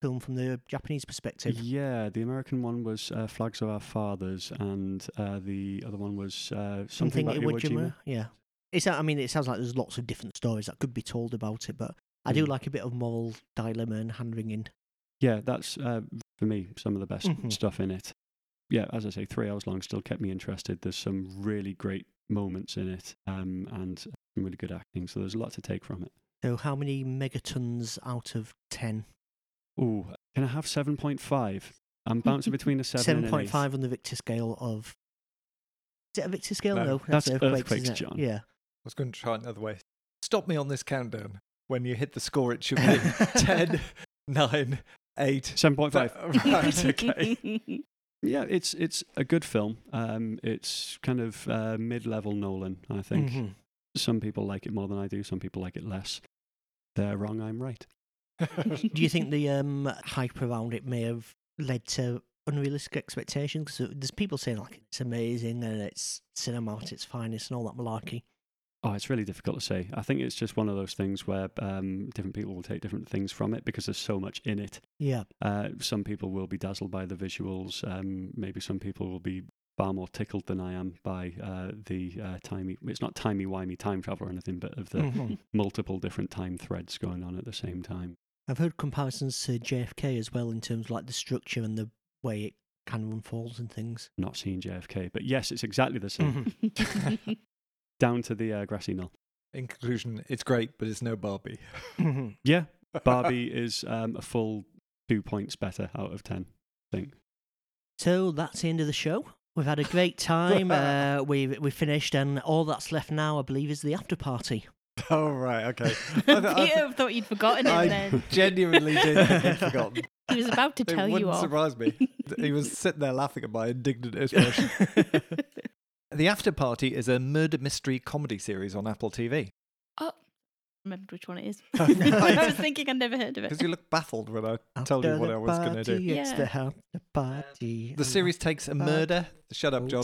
film from the Japanese perspective. Yeah, the American one was uh, Flags of Our Fathers, and uh, the other one was uh, something, Something about Iwo Iwo Jima. Jima. Yeah. It's, I mean, it sounds like there's lots of different stories that could be told about it, but I do Mm. like a bit of moral dilemma and hand wringing. Yeah, that's uh, for me some of the best Mhm. stuff in it. Yeah, as I say, three hours long still kept me interested. There's some really great moments in it, um, and some really good acting. So there's a lot to take from it. So, how many megatons out of 10? Ooh, can I have seven point five? I'm bouncing between a seven, and an eight. 7.5 on the Victor scale of. Is it a Victor scale? No, No, that's earthquakes, earthquakes, isn't it? Jon. Yeah. I was going to try another way. Stop me on this countdown. When you hit the score, it should be 10, 9, 8. Seven point five. Right, okay. Yeah, it's it's a good film. Um, it's kind of uh, mid-level Nolan, I think. Mhm. Some people like it more than I do. Some people like it less. They're wrong. I'm right. Do you think the um, hype around it may have led to unrealistic expectations? Because there's people saying like it's amazing and it's cinema at its finest and all that malarkey. Oh, it's really difficult to say. I think it's just one of those things where um, different people will take different things from it because there's so much in it. Yeah. Uh, some people will be dazzled by the visuals. Um, maybe some people will be far more tickled than I am by uh, the uh, timey. It's not timey wimey time travel or anything, but of the Mhm. multiple different time threads going on at the same time. I've heard comparisons to JFK as well in terms of like the structure and the way it kind of unfolds and things. Not seeing JFK, but yes, it's exactly the same. Down to the uh, grassy knoll. In conclusion, it's great, but it's no Barbie. Mhm. Yeah, Barbie is um, a full two points better out of ten. I think. So that's the end of the show. We've had a great time. uh, we've we finished, and all that's left now, I believe, is the after party. oh, right, okay. I, th- I, Peter thought you'd forgotten it I then. genuinely did think I'd forgotten. He was about to It tell you wouldn't off. surprise me. He was sitting there laughing at my indignant expression. the After Party is a murder mystery comedy series on Apple TV. oh, remembered which one it is. Right. I was thinking I'd never heard of it. Because you look baffled when I told you what I was going to do. party, It's Yeah. the after party. The series takes a murder. Shut up, Jon.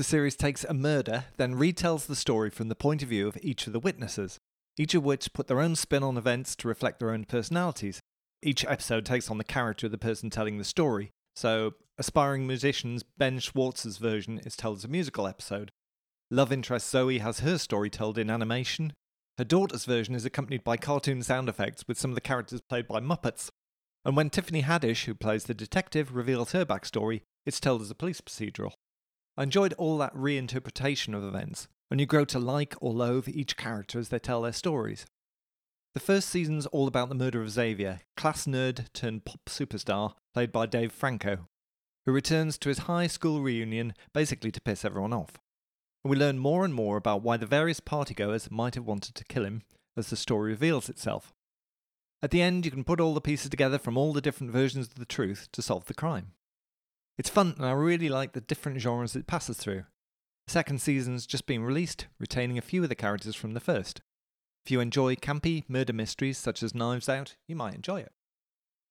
The series takes a murder, then retells the story from the point of view of each of the witnesses, each of which put their own spin on events to reflect their own personalities. Each episode takes on the character of the person telling the story. So, aspiring musicians, Ben Schwartz's version is told as a musical episode. Love interest Zoe has her story told in animation. Her daughter's version is accompanied by cartoon sound effects with some of the characters played by Muppets. And when Tiffany Haddish, who plays the detective, reveals her backstory, it's told as a police procedural. I enjoyed all that reinterpretation of events, and you grow to like or loathe each character as they tell their stories. The first season's all about the murder of Xavier, class nerd turned pop superstar, played by Dave Franco, who returns to his high school reunion basically to piss everyone off. And we learn more and more about why the various partygoers might have wanted to kill him as the story reveals itself. At the end, you can put all the pieces together from all the different versions of the truth to solve the crime. It's fun, and I really like the different genres it passes through. The second season's just been released, retaining a few of the characters from the first. If you enjoy campy murder mysteries such as Knives Out, you might enjoy it.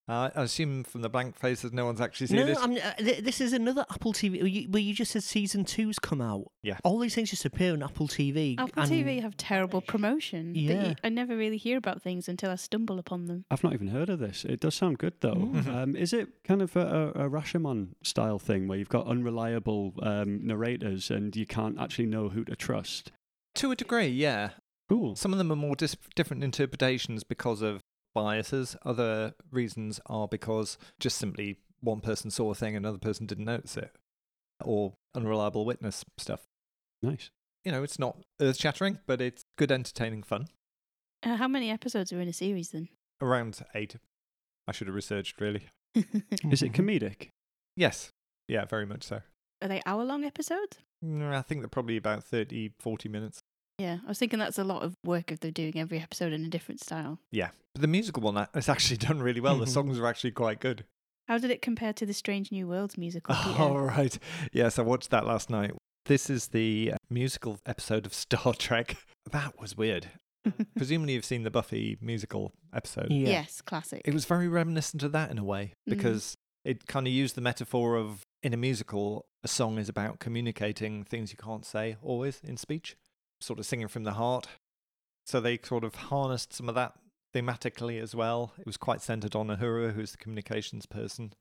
Uh, I assume from the blank faces no one's actually seen No, this. I'm, uh, th- this is another Apple TV. Where you, where you just said season two's come out. Yeah. All these things just appear on Apple TV. Apple and TV have terrible promotion. Yeah. you- I never really hear about things until I stumble upon them. I've not even heard of this. It does sound good though. Mm. Um, is it kind of a, a, a Rashomon style thing where you've got unreliable um, narrators and you can't actually know who to trust? To a degree, yeah. Cool. Some of them are more dis- different interpretations because of biases. Other reasons are because just simply one person saw a thing, another person didn't notice it, or unreliable witness stuff. Nice. You know, it's not earth shattering, but it's good, entertaining fun. Uh, how many episodes are in a series then? Around eight. I should have researched, really. Is it comedic? Yes. Yeah, very much so. Are they hour long episodes? Mm, I think they're probably about 30, 40 minutes. Yeah, I was thinking that's a lot of work if they're doing every episode in a different style. Yeah. But the musical one is actually done really well. The Mhm. songs are actually quite good. How did it compare to the Strange New Worlds musical? Peter? All right. Yes, I watched that last night. This is the uh, musical episode of Star Trek. That was weird. Presumably, you've seen the Buffy musical episode. Yeah. Yes, classic. It was very reminiscent of that in a way Mhm. because it kind of used the metaphor of in a musical, a song is about communicating things you can't say always in speech, sort of singing from the heart. So they sort of harnessed some of that thematically as well. It was quite centered on Uhura, who's the communications person.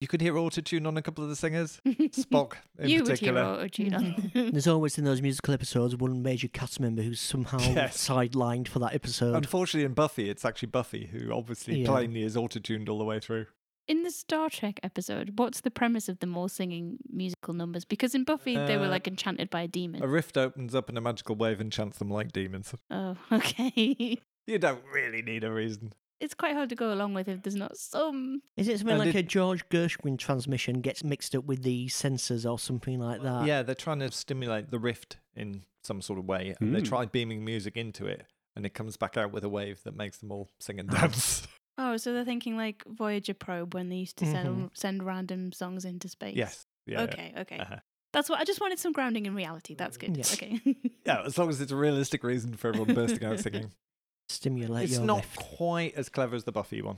You could hear autotune on a couple of the singers. Spock in you would particular. hear auto-tune on. Mm-hmm. There's always in those musical episodes one major cast member who's somehow Yes. sidelined for that episode. Unfortunately, in Buffy, it's actually Buffy who obviously Yeah. plainly is autotuned all the way through. In the Star Trek episode, what's the premise of them all singing musical numbers? Because in Buffy, they were Uh, like enchanted by a demon. A rift opens up and a magical wave enchants them like demons. oh, okay. You don't really need a reason. it's quite hard to go along with if there's not some. Is it something And like it- a George Gershwin transmission gets mixed up with the sensors or something like that? yeah, they're trying to stimulate the rift in some sort of way, and they Mm. try beaming music into it, and it comes back out with a wave that makes them all sing and dance. Oh, so they're thinking like Voyager probe when they used to send send random songs into space. yes. Yeah. yeah. okay. Okay. Uh-huh. That's what I just wanted some grounding in reality. That's good. Yeah. Okay. Yeah, as long as it's a realistic reason for everyone bursting out singing. Stimulate your own. it's your not lift. quite as clever as the Buffy one.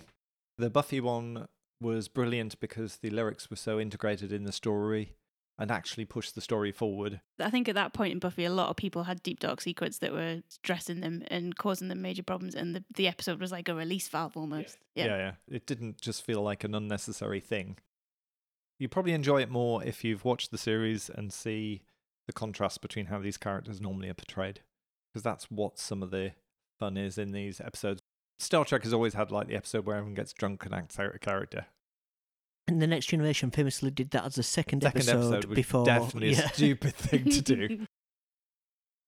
The Buffy one was brilliant because the lyrics were so integrated in the story and actually push the story forward. I think at that point in Buffy, a lot of people had deep dark secrets that were stressing them and causing them major problems, and the, the episode was like a release valve almost. Yeah. yeah, yeah. It didn't just feel like an unnecessary thing. You probably enjoy it more if you've watched the series and see the contrast between how these characters normally are portrayed, because that's what some of the fun is in these episodes. Star Trek has always had like the episode where everyone gets drunk and acts out a character. And the Next Generation famously did that as a second, Second episode, episode before. definitely yeah. a stupid thing to do.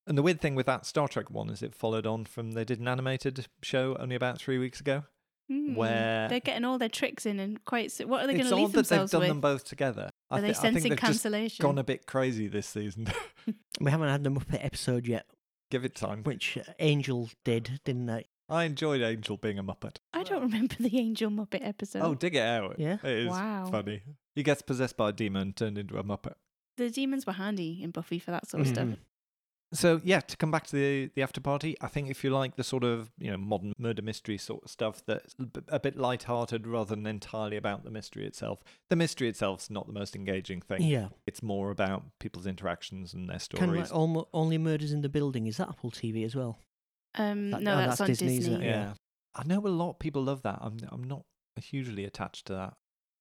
And the weird thing with that Star Trek one is it followed on from they did an animated show only about three weeks ago. Hmm. Where- they're getting all their tricks in and quite. What are they going to leave odd that they've themselves done with? them both together. are I, they thi- I think sensing they've just cancellation? gone a bit crazy this season. We haven't had the Muppet episode yet, Give it time. which Angel did, didn't they? I enjoyed Angel being a Muppet. I don't remember the Angel Muppet episode. Oh, dig it out. Yeah? It is Wow. funny. He gets possessed by a demon and turned into a Muppet. the demons were handy in Buffy for that sort of stuff. Mhm. So yeah, to come back to the the after party, I think if you like the sort of you know modern murder mystery sort of stuff that's a b- a bit light-hearted rather than entirely about the mystery itself. The mystery itself's not the most engaging thing. Yeah. It's more about people's interactions and their Kind of stories. like Almo- Only Murders in the Building. Is that Apple TV as well? Um, That- no, oh, that's, that's on Disney, Disney. yeah. yeah. I know a lot of people love that. I'm I'm not hugely attached to that.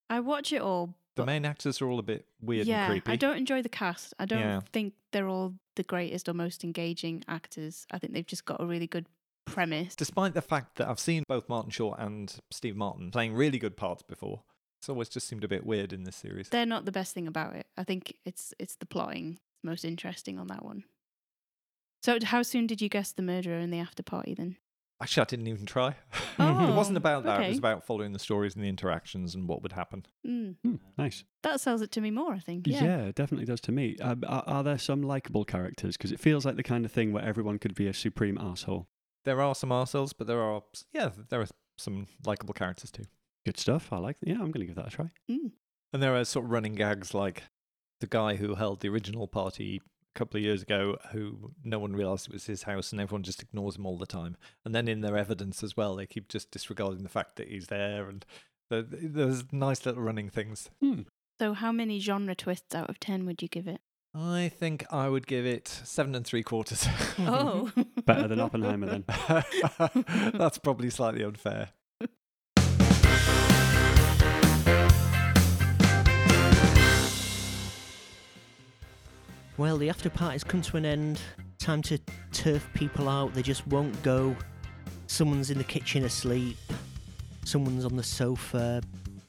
I watch it all. The main actors are all a bit weird yeah, and creepy. I don't enjoy the cast. I don't Yeah. think they're all the greatest or most engaging actors. I think they've just got a really good premise. Despite the fact that I've seen both Martin Short and Steve Martin playing really good parts before, it's always just seemed a bit weird in this series. They're not the best thing about it. I think it's it's the plotting most interesting on that one. So, how soon did you guess the murderer in the after party then? Actually, I didn't even try. Oh, it wasn't about that. It was about following the stories and the interactions and what would happen. Mm, Hmm, nice. that sells it to me more, I think. Yeah, Yeah. it definitely does to me. Um, are, are there some likable characters? Because it feels like the kind of thing where everyone could be a supreme asshole. There are some arseholes, but there are yeah, there are some likable characters too. Good stuff. I like. Yeah, I'm going to give that a try. Mm. And there are sort of running gags like the guy who held the original party a couple of years ago, who no one realised it was his house, and everyone just ignores him all the time. And then in their evidence as well, they keep just disregarding the fact that he's there, and there- there's nice little running things. Hmm. So, how many genre twists out of 10 would you give it? I think I would give it seven and three quarters. Oh. Better than Oppenheimer then. That's probably slightly unfair. Well, the after party's come to an end. Time to turf people out. They just won't go. Someone's in the kitchen asleep. Someone's on the sofa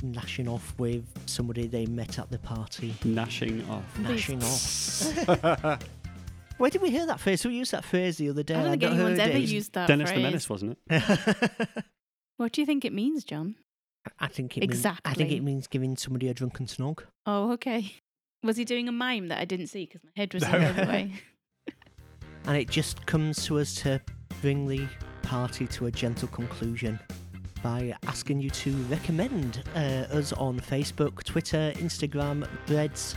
gnashing off with somebody they met at the party. Gnashing off. Gnashing off. Where did we hear that phrase? Who used that phrase the other day. I don't think not anyone's heard ever it. used that phrase. Dennis phrase. the Menace, wasn't it? What do you think it means, Jon? I think it means, I think it means giving somebody a drunken snog. Oh, okay. Was he doing a mime that I didn't see because my head was the other way? And it just comes to us to bring the party to a gentle conclusion by asking you to recommend uh, us on Facebook, Twitter, Instagram, Threads,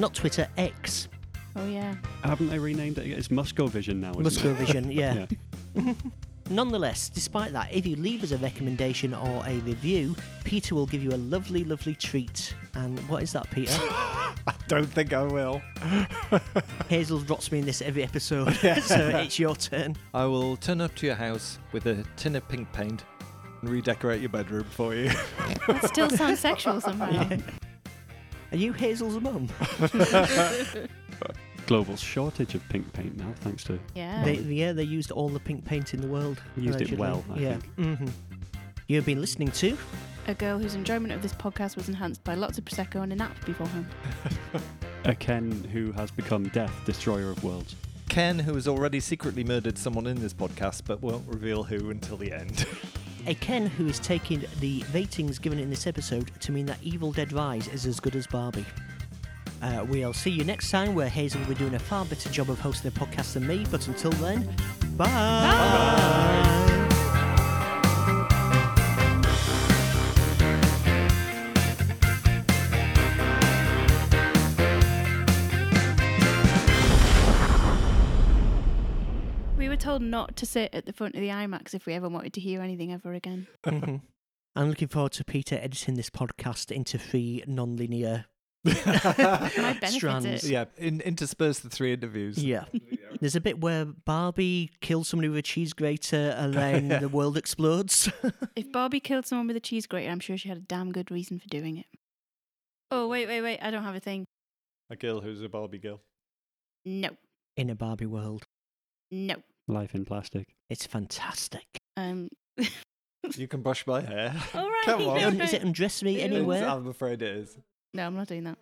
not Twitter, X, Oh, yeah. Haven't they renamed it? It's Muscovision now. Isn't it? Muscovision, yeah. Nonetheless, despite that, if you leave us a recommendation or a review, Peter will give you a lovely, lovely treat. And what is that, Peter? I don't think I will. Hazel drops me in this every episode, Yeah. so it's your turn. I will turn up to your house with a tin of pink paint and redecorate your bedroom for you. That still sounds sexual somehow. Yeah. Are you Hazel's mum? Global shortage of pink paint now, thanks to. Yeah. They, yeah, they used all the pink paint in the world. Used it well, I yeah. hmm You've been listening to A girl whose enjoyment of this podcast was enhanced by lots of Prosecco and a nap beforehand. A Ken who has become death, destroyer of worlds. Ken, who has already secretly murdered someone in this podcast but won't reveal who until the end. a Ken who is taking the ratings given in this episode to mean that Evil Dead Rise is as good as Barbie. Uh, we'll see you next time where Hazel will be doing a far better job of hosting a podcast than me, but until then, bye. We were told not to sit at the front of the IMAX if we ever wanted to hear anything ever again. I'm looking forward to Peter editing this podcast into three non-linear benefit strands. it. yeah, in, intersperse the three interviews. Yeah. There's a bit where Barbie kills somebody with a cheese grater and then the world explodes. If Barbie killed someone with a cheese grater, I'm sure she had a damn good reason for doing it. Oh, wait, wait, wait. I don't have a thing. A girl who's a Barbie girl. No. In a Barbie world. No. Life in plastic. It's fantastic. Um. You can brush my hair. All right. Come on. no, Un- no. Is it undress me Ew. anywhere? I'm afraid it is. No, I'm not doing that.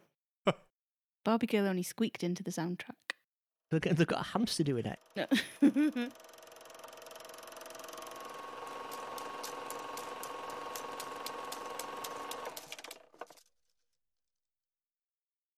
Barbie Girl only squeaked into the soundtrack. They've got they've got a hamster doing it. No.